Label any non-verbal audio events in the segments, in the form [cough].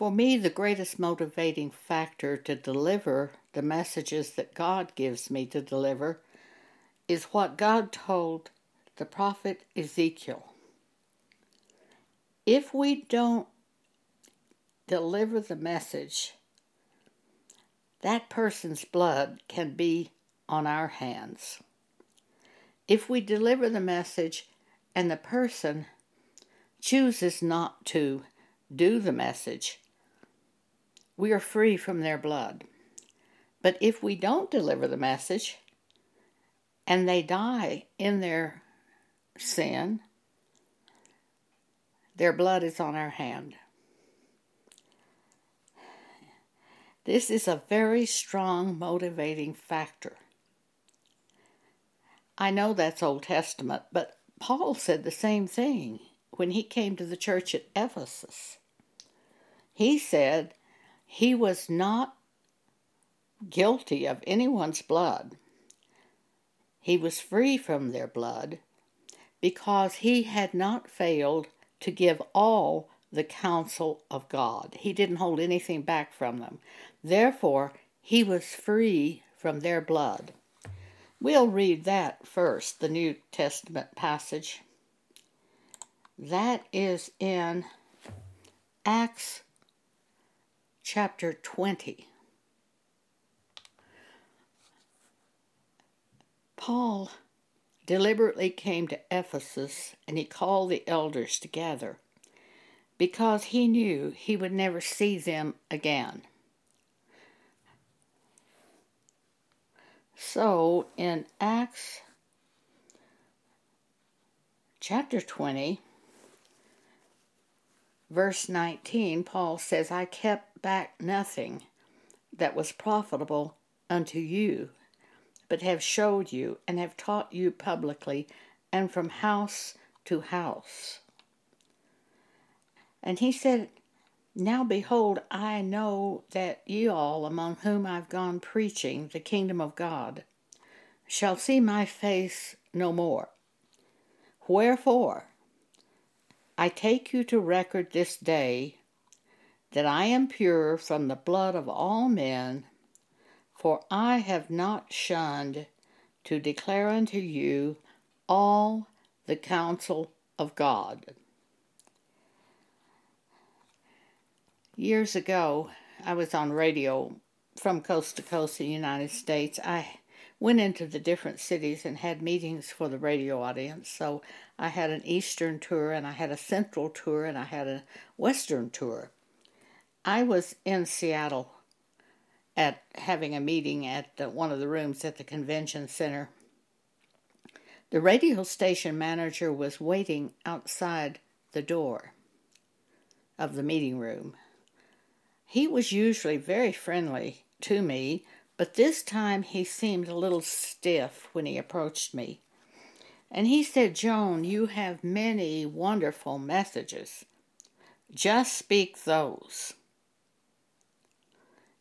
For me, the greatest motivating factor to deliver the messages that God gives me to deliver is what God told the prophet Ezekiel. If we don't deliver the message, that person's blood can be on our hands. If we deliver the message and the person chooses not to do the message, we are free from their blood. But if we don't deliver the message and they die in their sin, their blood is on our hand. This is a very strong motivating factor. I know that's Old Testament, but Paul said the same thing when he came to the church at Ephesus. He said he was not guilty of anyone's blood. He was free from their blood because he had not failed to give all the counsel of God. He didn't hold anything back from them. Therefore, he was free from their blood. We'll read that first, the New Testament passage. That is in Acts chapter 20. Paul deliberately came to Ephesus and he called the elders together because he knew he would never see them again. So in Acts chapter 20, verse 19, Paul says, I kept back nothing that was profitable unto you, but have showed you and have taught you publicly and from house to house. And he said, Now behold, I know that ye all among whom I've gone preaching the kingdom of God shall see my face no more. Wherefore, I take you to record this day that I am pure from the blood of all men, for I have not shunned to declare unto you all the counsel of God. Years ago, I was on radio from coast to coast in the United States. I went into the different cities and had meetings for the radio audience. So I had an Eastern tour and I had a Central tour and I had a Western tour. I was in Seattle at having a meeting at the, one of the rooms at the convention center. The radio station manager was waiting outside the door of the meeting room. He was usually very friendly to me, but this time he seemed a little stiff when he approached me. And he said, Joan, you have many wonderful messages. Just speak those.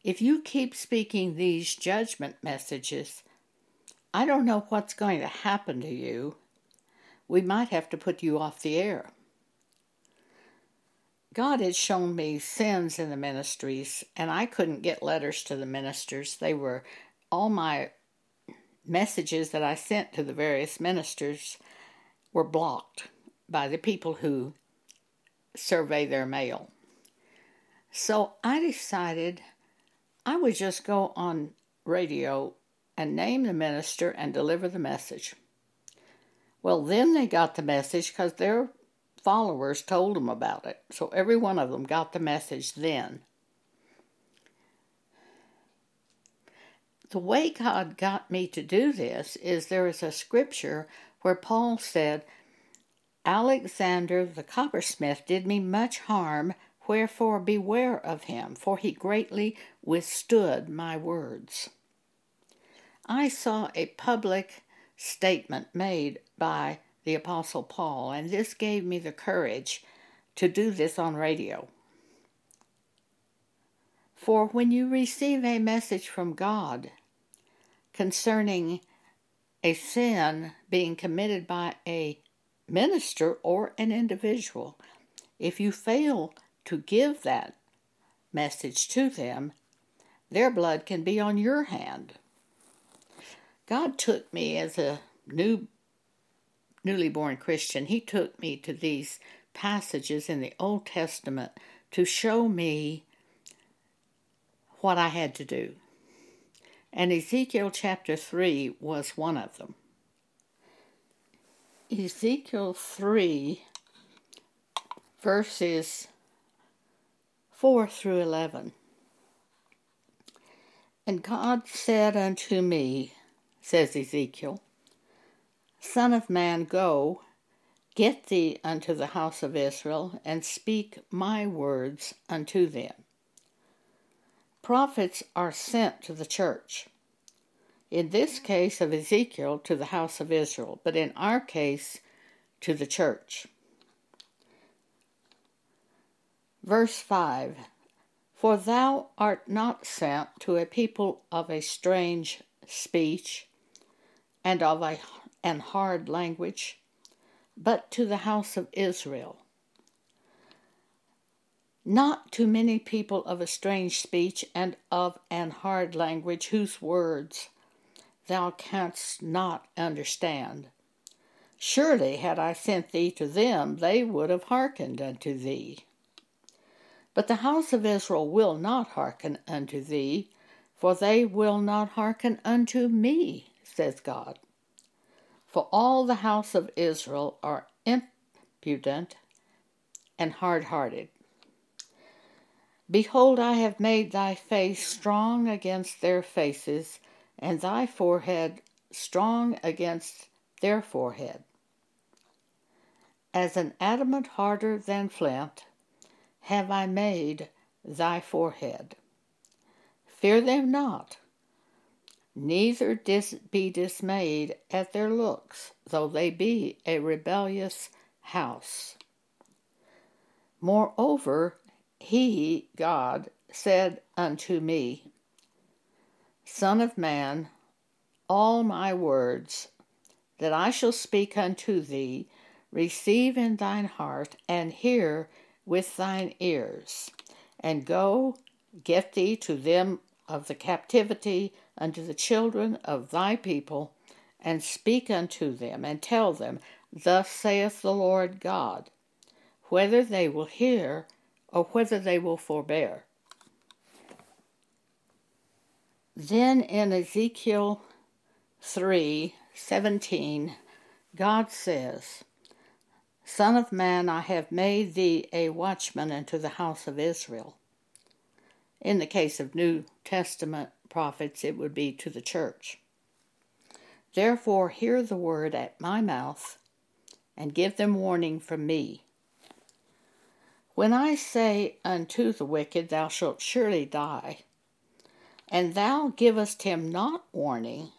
If you keep speaking these judgment messages, I don't know what's going to happen to you. We might have to put you off the air. God had shown me sins in the ministries, and I couldn't get letters to the ministers. They were all my messages that I sent to the various ministers were blocked by the people who survey their mail. So I decided I would just go on radio and name the minister and deliver the message. Well, then they got the message because they're followers told them about it. So every one of them got the message then. The way God got me to do this is there is a scripture where Paul said, Alexander the coppersmith did me much harm, wherefore beware of him, for he greatly withstood my words. I saw a public statement made by the Apostle Paul, and this gave me the courage to do this on radio. For when you receive a message from God concerning a sin being committed by a minister or an individual, if you fail to give that message to them, their blood can be on your hand. God took me as a new newly born Christian, he took me to these passages in the Old Testament to show me what I had to do. And Ezekiel chapter 3 was one of them. Ezekiel 3, verses 4 through 11. And God said unto me, says Ezekiel, Son of man, go, get thee unto the house of Israel, and speak my words unto them. Prophets are sent to the church. In this case of Ezekiel, to the house of Israel, but in our case, to the church. Verse 5 For thou art not sent to a people of a strange speech and of a and hard language, but to the house of Israel. Not to many people of a strange speech and of an hard language whose words thou canst not understand. Surely, had I sent thee to them, they would have hearkened unto thee. But the house of Israel will not hearken unto thee, for they will not hearken unto me, says God. For all the house of Israel are impudent and hard hearted. Behold, I have made thy face strong against their faces, and thy forehead strong against their forehead. As an adamant harder than flint have I made thy forehead. Fear them not, neither dis- be dismayed at their looks, though they be a rebellious house. Moreover, he, God, said unto me, Son of man, all my words that I shall speak unto thee, receive in thine heart, and hear with thine ears, and go get thee to them of the captivity unto the children of thy people, and speak unto them, and tell them, Thus saith the Lord God, whether they will hear or whether they will forbear. Then in Ezekiel 3 17, God says, Son of man, I have made thee a watchman unto the house of Israel. In the case of New Testament prophets, it would be to the church. Therefore, hear the word at my mouth, and give them warning from me. When I say unto the wicked, Thou shalt surely die, and thou givest him not warning,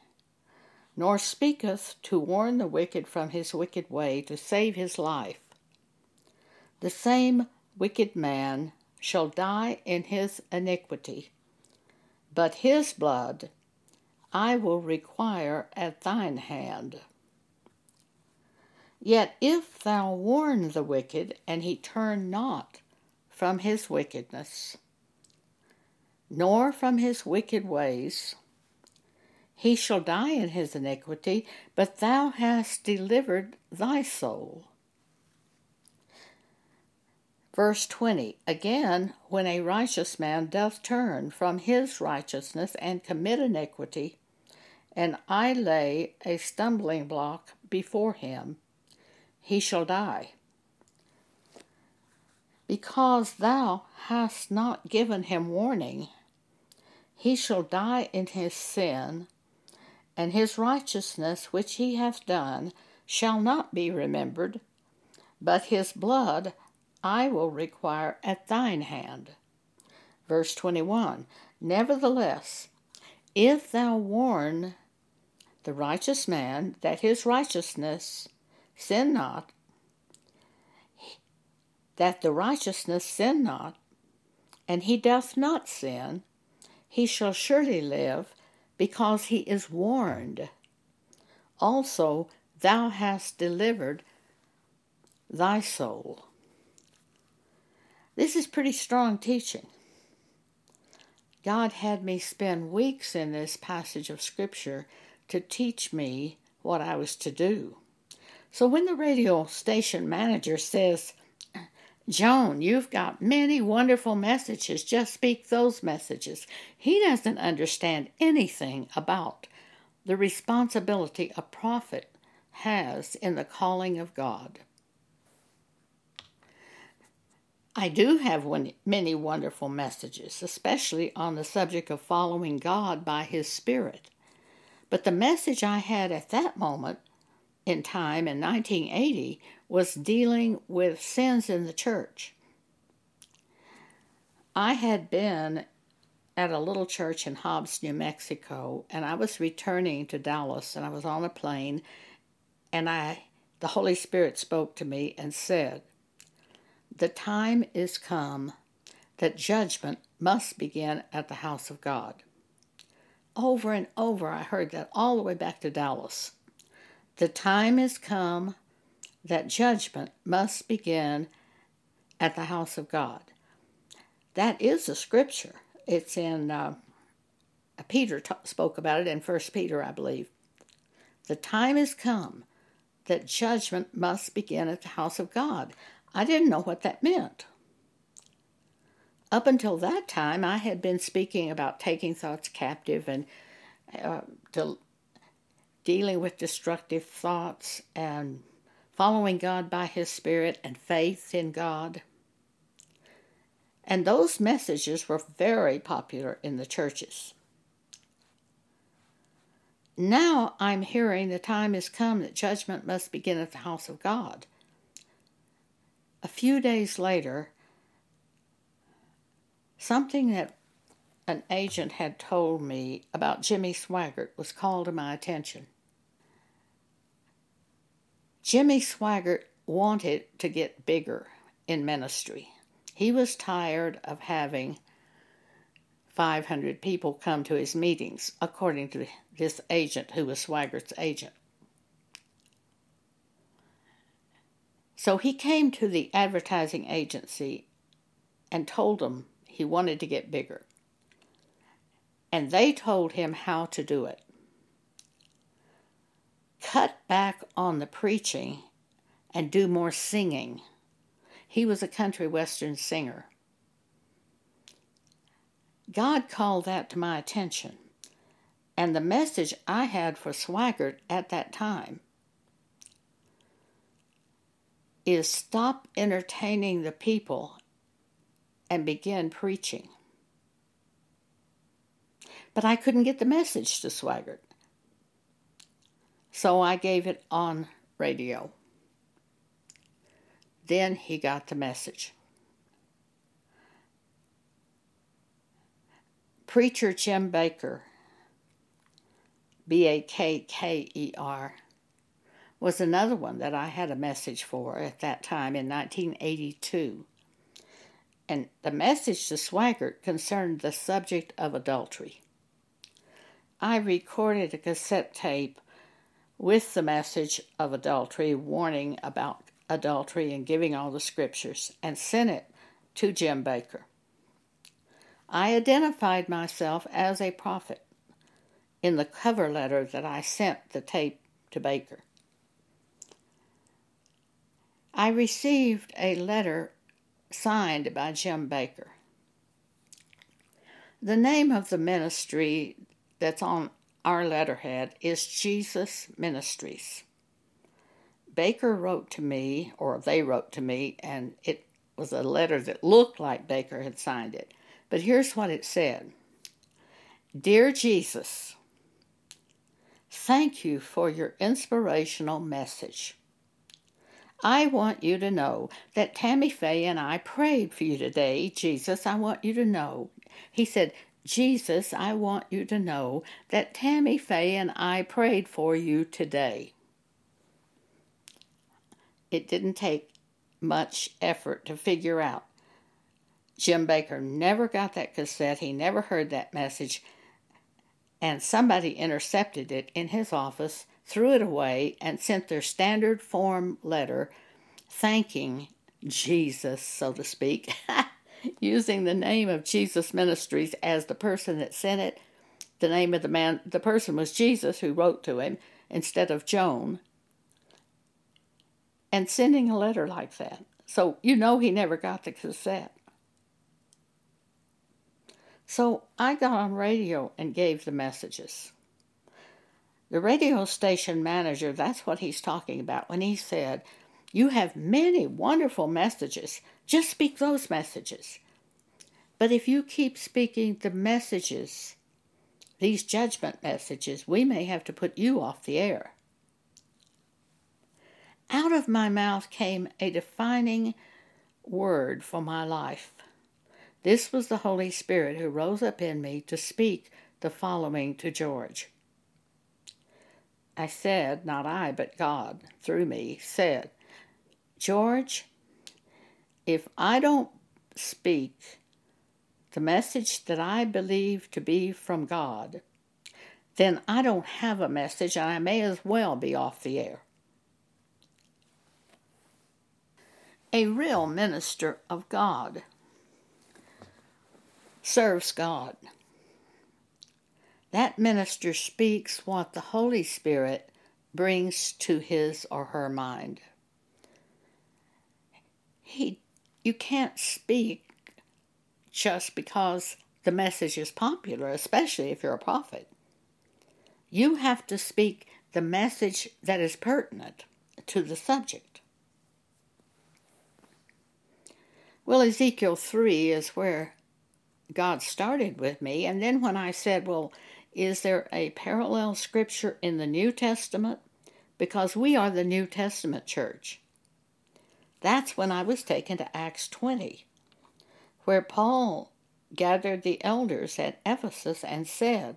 nor speaketh to warn the wicked from his wicked way to save his life, the same wicked man shall die in his iniquity but his blood I will require at thine hand. Yet if thou warn the wicked, and he turn not from his wickedness, nor from his wicked ways, he shall die in his iniquity, but thou hast delivered thy soul. Verse 20 Again, when a righteous man doth turn from his righteousness and commit iniquity, and I lay a stumbling block before him, he shall die. Because thou hast not given him warning, he shall die in his sin, and his righteousness which he hath done shall not be remembered, but his blood I will require at thine hand. Verse 21 Nevertheless, if thou warn the righteous man that his righteousness sin not, that the righteousness sin not, and he doth not sin, he shall surely live, because he is warned. Also, thou hast delivered thy soul. This is pretty strong teaching. God had me spend weeks in this passage of Scripture to teach me what I was to do. So when the radio station manager says, Joan, you've got many wonderful messages, just speak those messages, he doesn't understand anything about the responsibility a prophet has in the calling of God. I do have many wonderful messages, especially on the subject of following God by His Spirit. But the message I had at that moment in time in 1980 was dealing with sins in the church. I had been at a little church in Hobbs, New Mexico, and I was returning to Dallas and I was on a plane and I the Holy Spirit spoke to me and said, the time is come that judgment must begin at the house of God. Over and over, I heard that all the way back to Dallas. The time is come that judgment must begin at the house of God. That is a scripture. It's in uh, Peter t- spoke about it in First Peter, I believe. The time has come that judgment must begin at the house of God. I didn't know what that meant. Up until that time, I had been speaking about taking thoughts captive and uh, de- dealing with destructive thoughts and following God by His Spirit and faith in God. And those messages were very popular in the churches. Now I'm hearing the time has come that judgment must begin at the house of God. A few days later, something that an agent had told me about Jimmy Swaggart was called to my attention. Jimmy Swaggart wanted to get bigger in ministry. He was tired of having 500 people come to his meetings, according to this agent who was Swaggart's agent. So he came to the advertising agency and told them he wanted to get bigger. And they told him how to do it. Cut back on the preaching and do more singing. He was a country western singer. God called that to my attention. And the message I had for Swaggart at that time is stop entertaining the people and begin preaching. But I couldn't get the message to Swaggart. So I gave it on radio. Then he got the message. Preacher Jim Bakker, B A K K E R, was another one that I had a message for at that time in 1982. And the message to Swaggart concerned the subject of adultery. I recorded a cassette tape with the message of adultery, warning about adultery and giving all the scriptures, and sent it to Jim Bakker. I identified myself as a prophet in the cover letter that I sent the tape to Bakker. I received a letter signed by Jim Bakker. The name of the ministry that's on our letterhead is Jesus Ministries. Bakker wrote to me, or they wrote to me, and it was a letter that looked like Bakker had signed it. But here's what it said Dear Jesus, thank you for your inspirational message. I want you to know that Tammy Faye and I prayed for you today. Jesus, I want you to know. He said, Jesus, I want you to know that Tammy Faye and I prayed for you today. It didn't take much effort to figure out. Jim Bakker never got that cassette, he never heard that message, and somebody intercepted it in his office threw it away, and sent their standard form letter thanking Jesus, so to speak, [laughs] using the name of Jesus Ministries as the person that sent it. The name of the man, the person was Jesus who wrote to him instead of Joan. And sending a letter like that. So you know he never got the cassette. So I got on radio and gave the messages. The radio station manager, that's what he's talking about when he said, You have many wonderful messages. Just speak those messages. But if you keep speaking the messages, these judgment messages, we may have to put you off the air. Out of my mouth came a defining word for my life. This was the Holy Spirit who rose up in me to speak the following to George. I said, not I, but God, through me, said, George, if I don't speak the message that I believe to be from God, then I don't have a message and I may as well be off the air. A real minister of God serves God. That minister speaks what the Holy Spirit brings to his or her mind. He, you can't speak just because the message is popular, especially if you're a prophet. You have to speak the message that is pertinent to the subject. Well, Ezekiel 3 is where God started with me. And then when I said, Well, is there a parallel scripture in the New Testament? Because we are the New Testament church. That's when I was taken to Acts 20, where Paul gathered the elders at Ephesus and said,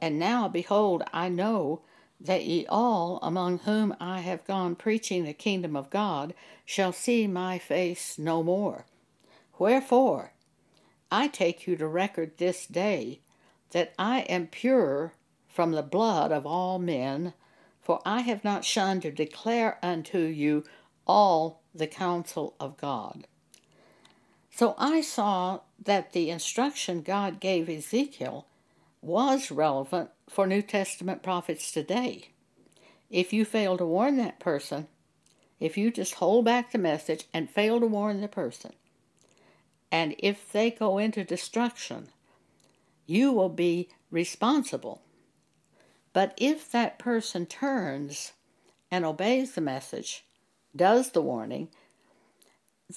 And now, behold, I know that ye all, among whom I have gone preaching the kingdom of God, shall see my face no more. Wherefore, I take you to record this day that I am pure from the blood of all men, for I have not shunned to declare unto you all the counsel of God. So I saw that the instruction God gave Ezekiel was relevant for New Testament prophets today. If you fail to warn that person, if you just hold back the message and fail to warn the person, and if they go into destruction, you will be responsible. But if that person turns and obeys the message, does the warning,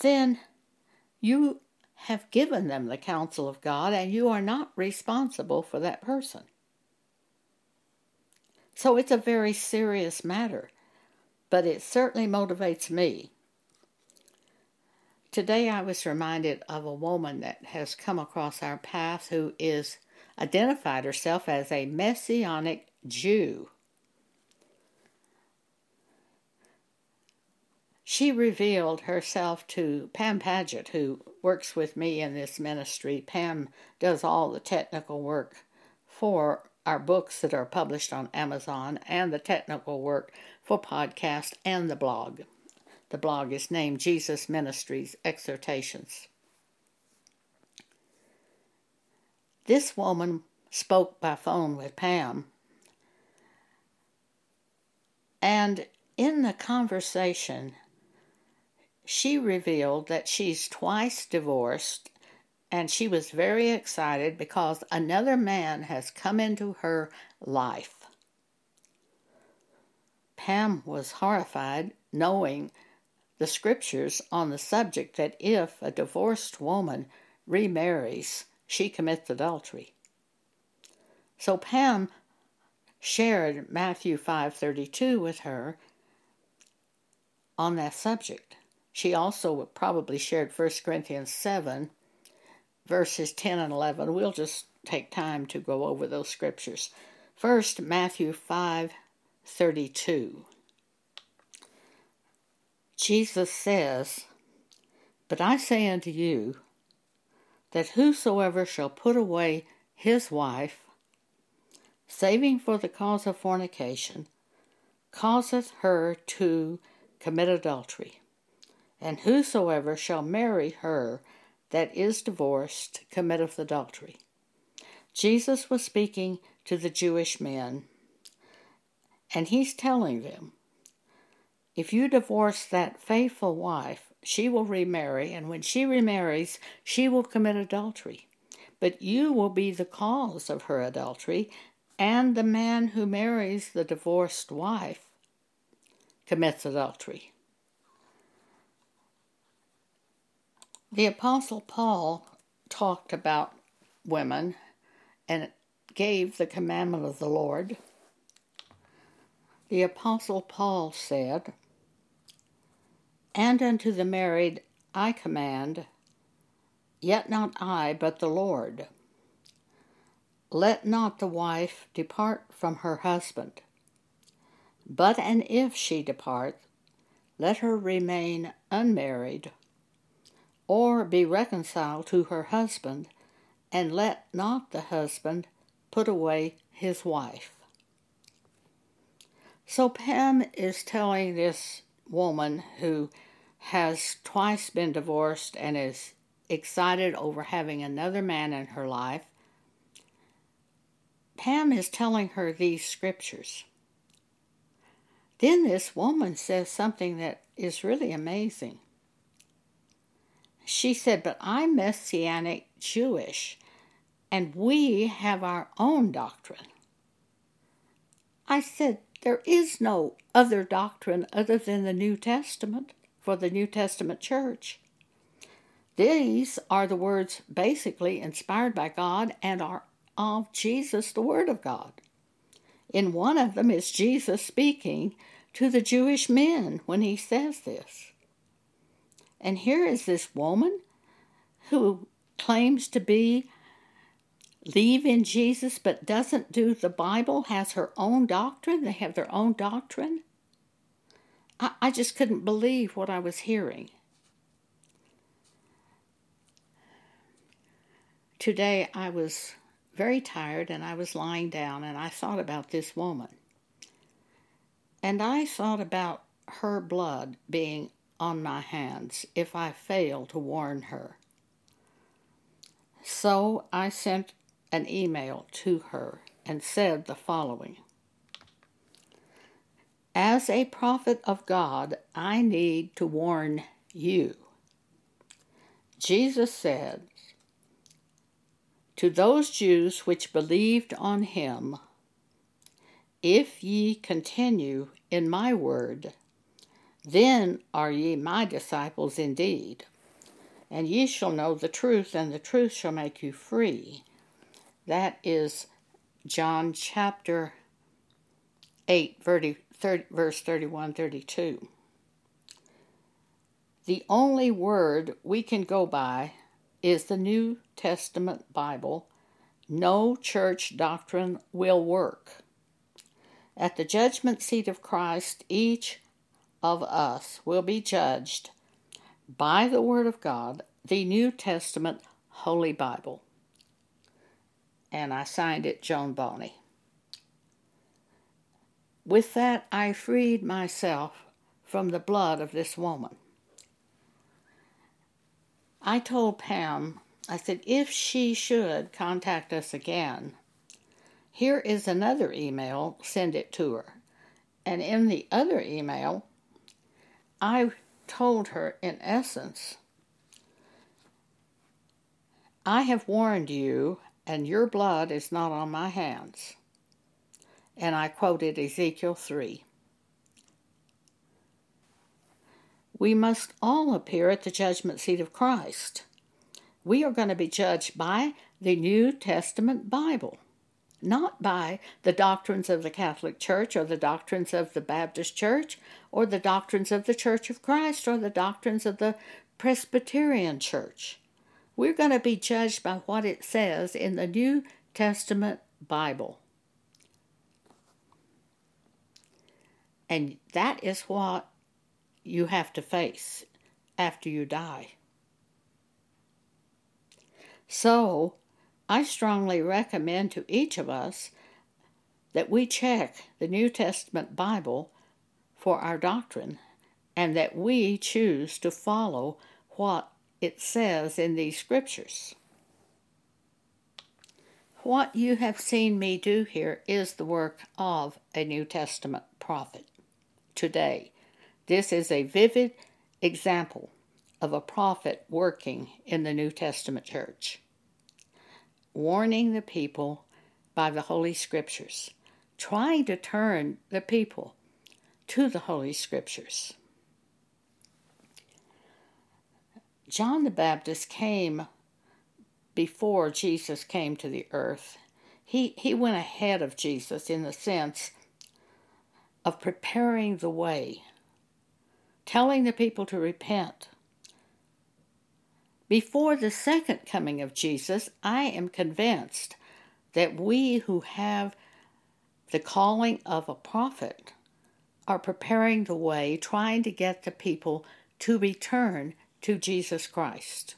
then you have given them the counsel of God and you are not responsible for that person. So it's a very serious matter, but it certainly motivates me Today I was reminded of a woman that has come across our path who is identified herself as a messianic Jew. She revealed herself to Pam Paget, who works with me in this ministry. Pam does all the technical work for our books that are published on Amazon and the technical work for podcast and the blog. The blog is named Jesus Ministries Exhortations. This woman spoke by phone with Pam, and in the conversation, she revealed that she's twice divorced and she was very excited because another man has come into her life. Pam was horrified knowing the scriptures on the subject that if a divorced woman remarries, she commits adultery. So Pam shared Matthew 5:32 with her on that subject. She also probably shared 1 Corinthians 7 verses 10 and 11. We'll just take time to go over those scriptures. First, Matthew 5:32. Jesus says, But I say unto you, that whosoever shall put away his wife, saving for the cause of fornication, causeth her to commit adultery. And whosoever shall marry her that is divorced committeth adultery. Jesus was speaking to the Jewish men, and he's telling them if you divorce that faithful wife, she will remarry, and when she remarries, she will commit adultery. But you will be the cause of her adultery, and the man who marries the divorced wife commits adultery. The Apostle Paul talked about women and gave the commandment of the Lord. The Apostle Paul said, And unto the married I command, yet not I, but the Lord. Let not the wife depart from her husband, but and if she depart, let her remain unmarried or be reconciled to her husband, and let not the husband put away his wife. So Pam is telling this woman who has twice been divorced and is excited over having another man in her life. Pam is telling her these scriptures. Then this woman says something that is really amazing. She said, But I'm Messianic Jewish, and we have our own doctrine. I said, There is no other doctrine other than the New Testament for the New Testament church. These are the words basically inspired by God and are of Jesus, the Word of God. In one of them is Jesus speaking to the Jewish men when he says this. And here is this woman who claims to be leave in Jesus but doesn't do the Bible, has her own doctrine. They have their own doctrine. I, I just couldn't believe what I was hearing. Today I was very tired and I was lying down and I thought about this woman. And I thought about her blood being on my hands if I fail to warn her. So I sent an email to her and said the following As a prophet of God, I need to warn you. Jesus said, To those Jews which believed on him, if ye continue in my word, then are ye my disciples indeed, and ye shall know the truth, and the truth shall make you free. That is John chapter 8, verse 31 32. The only word we can go by is the New Testament Bible. No church doctrine will work. At the judgment seat of Christ, each of us will be judged by the Word of God, the New Testament Holy Bible. And I signed it Joan Boney. With that, I freed myself from the blood of this woman. I told Pam, I said, if she should contact us again, here is another email, send it to her. And in the other email, I told her, in essence, I have warned you, and your blood is not on my hands. And I quoted Ezekiel 3. We must all appear at the judgment seat of Christ. We are going to be judged by the New Testament Bible not by the doctrines of the Catholic Church or the doctrines of the Baptist Church or the doctrines of the Church of Christ or the doctrines of the Presbyterian Church. We're going to be judged by what it says in the New Testament Bible. And that is what you have to face after you die. So, I strongly recommend to each of us that we check the New Testament Bible for our doctrine and that we choose to follow what it says in these scriptures. What you have seen me do here is the work of a New Testament prophet today. This is a vivid example of a prophet working in the New Testament church, warning the people by the Holy Scriptures, trying to turn the people to the Holy Scriptures. John the Baptist came before Jesus came to the earth. He, he went ahead of Jesus in the sense of preparing the way, telling the people to repent. Before the second coming of Jesus, I am convinced that we who have the calling of a prophet are preparing the way, trying to get the people to return to Jesus Christ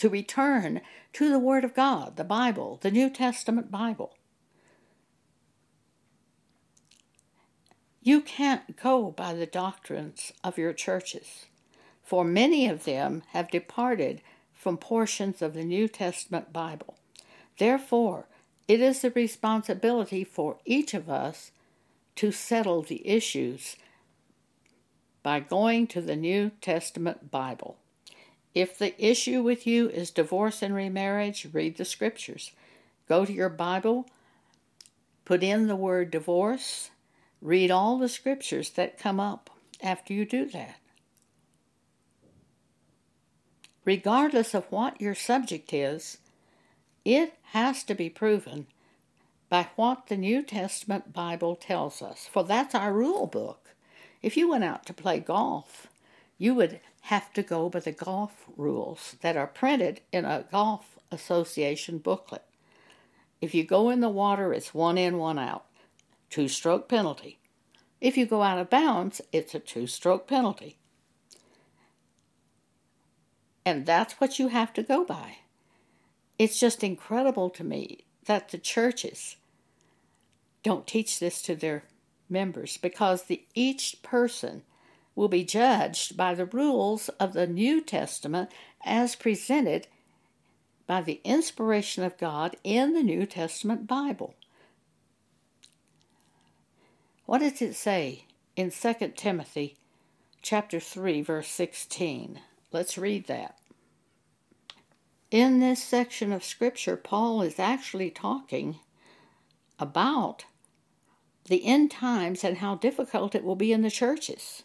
to return to the Word of God, the Bible, the New Testament Bible. You can't go by the doctrines of your churches, for many of them have departed from portions of the New Testament Bible. Therefore, it is the responsibility for each of us to settle the issues by going to the New Testament Bible. If the issue with you is divorce and remarriage, read the scriptures. Go to your Bible, put in the word divorce, read all the scriptures that come up after you do that. Regardless of what your subject is, it has to be proven by what the New Testament Bible tells us, for that's our rule book. If you went out to play golf, you would have to go by the golf rules that are printed in a golf association booklet. If you go in the water, it's one in, one out. Two stroke penalty. If you go out of bounds, it's a two stroke penalty. And that's what you have to go by. It's just incredible to me that the churches don't teach this to their members because the, each person will be judged by the rules of the New Testament as presented by the inspiration of God in the New Testament Bible. What does it say in 2 Timothy chapter 3 verse 16? Let's read that. In this section of scripture Paul is actually talking about the end times and how difficult it will be in the churches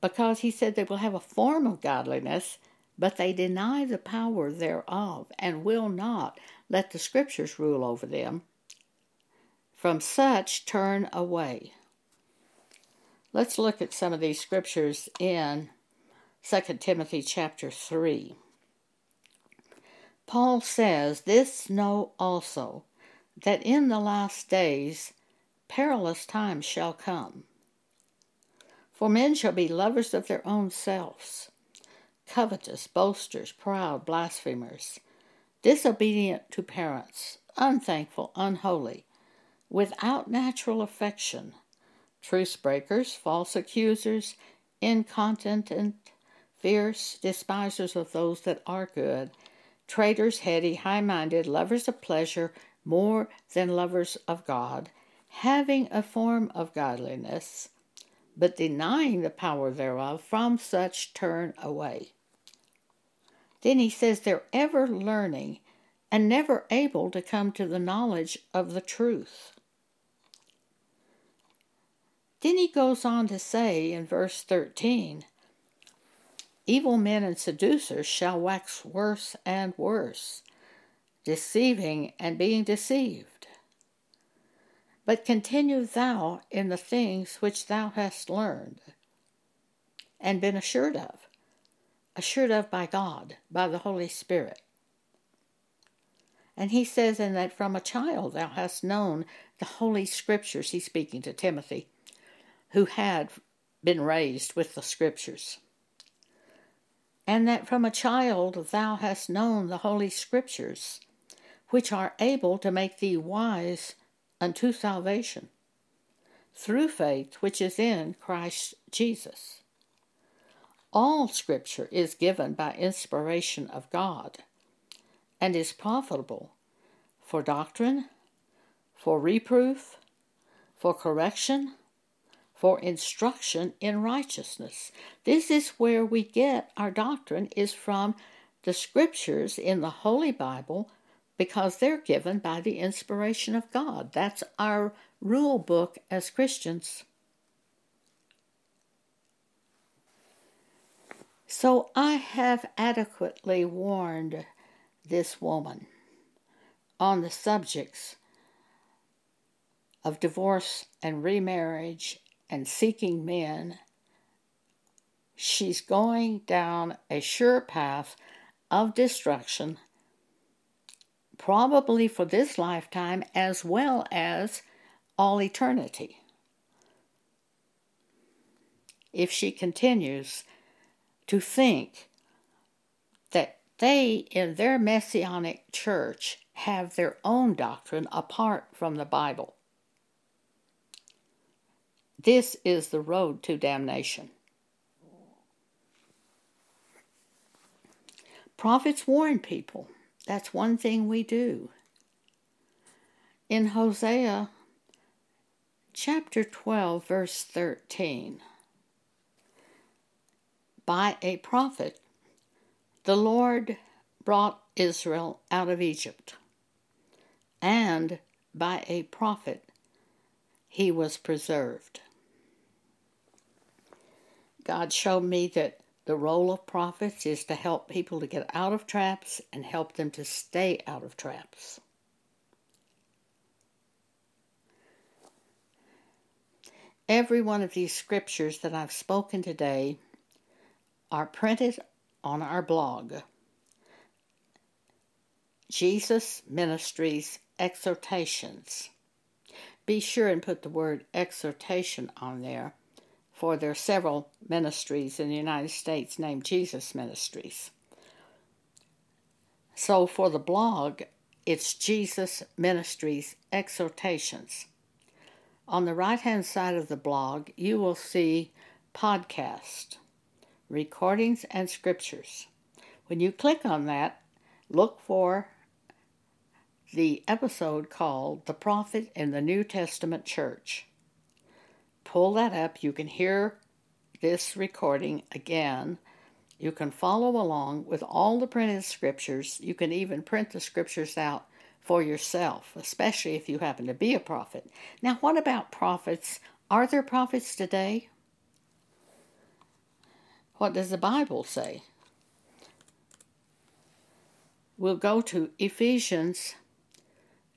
because he said they will have a form of godliness, but they deny the power thereof, and will not let the Scriptures rule over them. From such turn away. Let's look at some of these scriptures in 2 Timothy chapter 3. Paul says, This know also, that in the last days perilous times shall come. For men shall be lovers of their own selves, covetous, boasters, proud, blasphemers, disobedient to parents, unthankful, unholy, without natural affection, truce breakers, false accusers, incontinent, fierce, despisers of those that are good, traitors, heady, high minded, lovers of pleasure more than lovers of God, having a form of godliness but denying the power thereof, from such turn away. Then he says they're ever learning and never able to come to the knowledge of the truth. Then he goes on to say in verse 13 Evil men and seducers shall wax worse and worse, deceiving and being deceived. But continue thou in the things which thou hast learned and been assured of, assured of by God, by the Holy Spirit. And he says, in that from a child thou hast known the Holy Scriptures, he's speaking to Timothy, who had been raised with the Scriptures. And that from a child thou hast known the Holy Scriptures, which are able to make thee wise unto salvation through faith which is in Christ Jesus. All Scripture is given by inspiration of God and is profitable for doctrine, for reproof, for correction, for instruction in righteousness. This is where we get our doctrine is from the scriptures in the Holy Bible because they're given by the inspiration of God. That's our rule book as Christians. So I have adequately warned this woman on the subjects of divorce and remarriage and seeking men, she's going down a sure path of destruction, probably for this lifetime as well as all eternity. If she continues to think that they, in their messianic church, have their own doctrine apart from the Bible. This is the road to damnation. Prophets warn people. That's one thing we do. In Hosea chapter 12, verse 13, by a prophet, the Lord brought Israel out of Egypt, and by a prophet, he was preserved. God showed me that the role of prophets is to help people to get out of traps and help them to stay out of traps. Every one of these scriptures that I've spoken today are printed on our blog. Jesus Ministries Exhortations. Be sure and put the word exhortation on there for there are several ministries in the United States named Jesus Ministries. So for the blog, it's Jesus Ministries Exhortations. On the right hand side of the blog, you will see podcast, recordings, and scriptures. When you click on that, look for the episode called The Prophet in the New Testament Church pull that up. You can hear this recording again. You can follow along with all the printed scriptures. You can even print the scriptures out for yourself, especially if you happen to be a prophet. Now, what about prophets? Are there prophets today? What does the Bible say? We'll go to Ephesians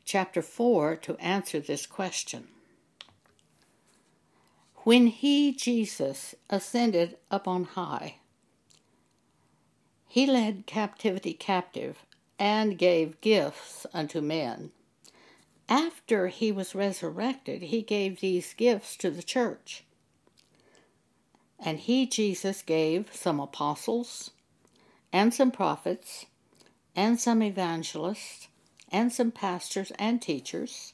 chapter 4 to answer this question. When he, Jesus, ascended up on high, he led captivity captive and gave gifts unto men. After he was resurrected, he gave these gifts to the church. And he, Jesus, gave some apostles, and some prophets, and some evangelists, and some pastors and teachers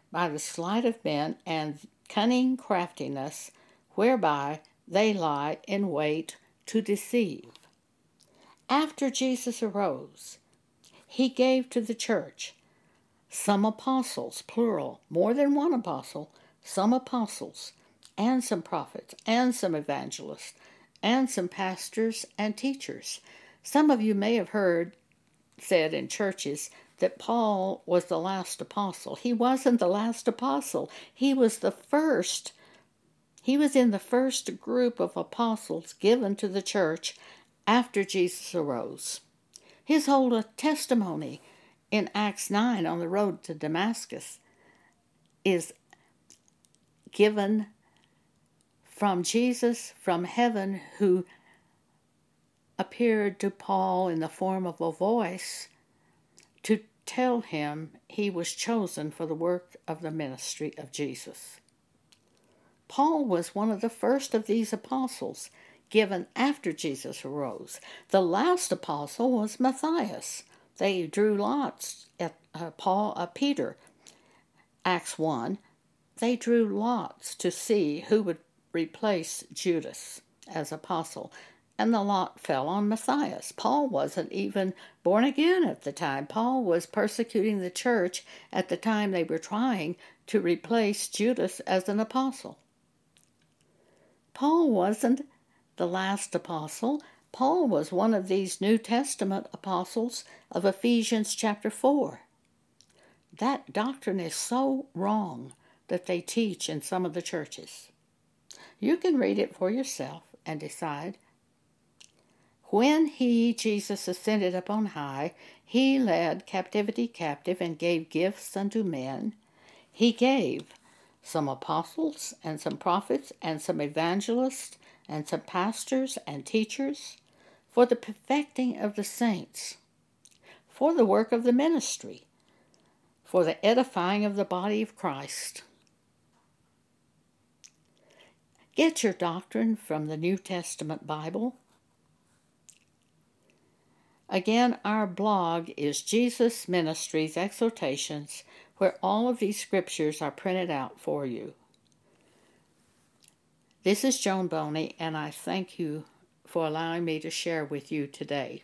by the sleight of men and cunning craftiness whereby they lie in wait to deceive. After Jesus arose, he gave to the church some apostles, plural, more than one apostle, some apostles, and some prophets, and some evangelists, and some pastors and teachers. Some of you may have heard said in churches that Paul was the last apostle. He wasn't the last apostle, he was the first. He was in the first group of apostles given to the church after Jesus arose. His whole testimony in Acts 9 on the road to Damascus is given from Jesus from heaven who appeared to Paul in the form of a voice to tell him he was chosen for the work of the ministry of Jesus. Paul was one of the first of these apostles given after Jesus arose. The last apostle was Matthias. They drew lots at uh, Paul, uh, Peter, Acts 1. They drew lots to see who would replace Judas as apostle and the lot fell on Matthias. Paul wasn't even born again at the time. Paul was persecuting the church at the time they were trying to replace Judas as an apostle. Paul wasn't the last apostle. Paul was one of these New Testament apostles of Ephesians chapter 4. That doctrine is so wrong that they teach in some of the churches. You can read it for yourself and decide when he, Jesus, ascended up on high, he led captivity captive and gave gifts unto men. He gave some apostles and some prophets and some evangelists and some pastors and teachers for the perfecting of the saints, for the work of the ministry, for the edifying of the body of Christ. Get your doctrine from the New Testament Bible Again, our blog is Jesus Ministries Exhortations, where all of these scriptures are printed out for you. This is Joan Boney, and I thank you for allowing me to share with you today.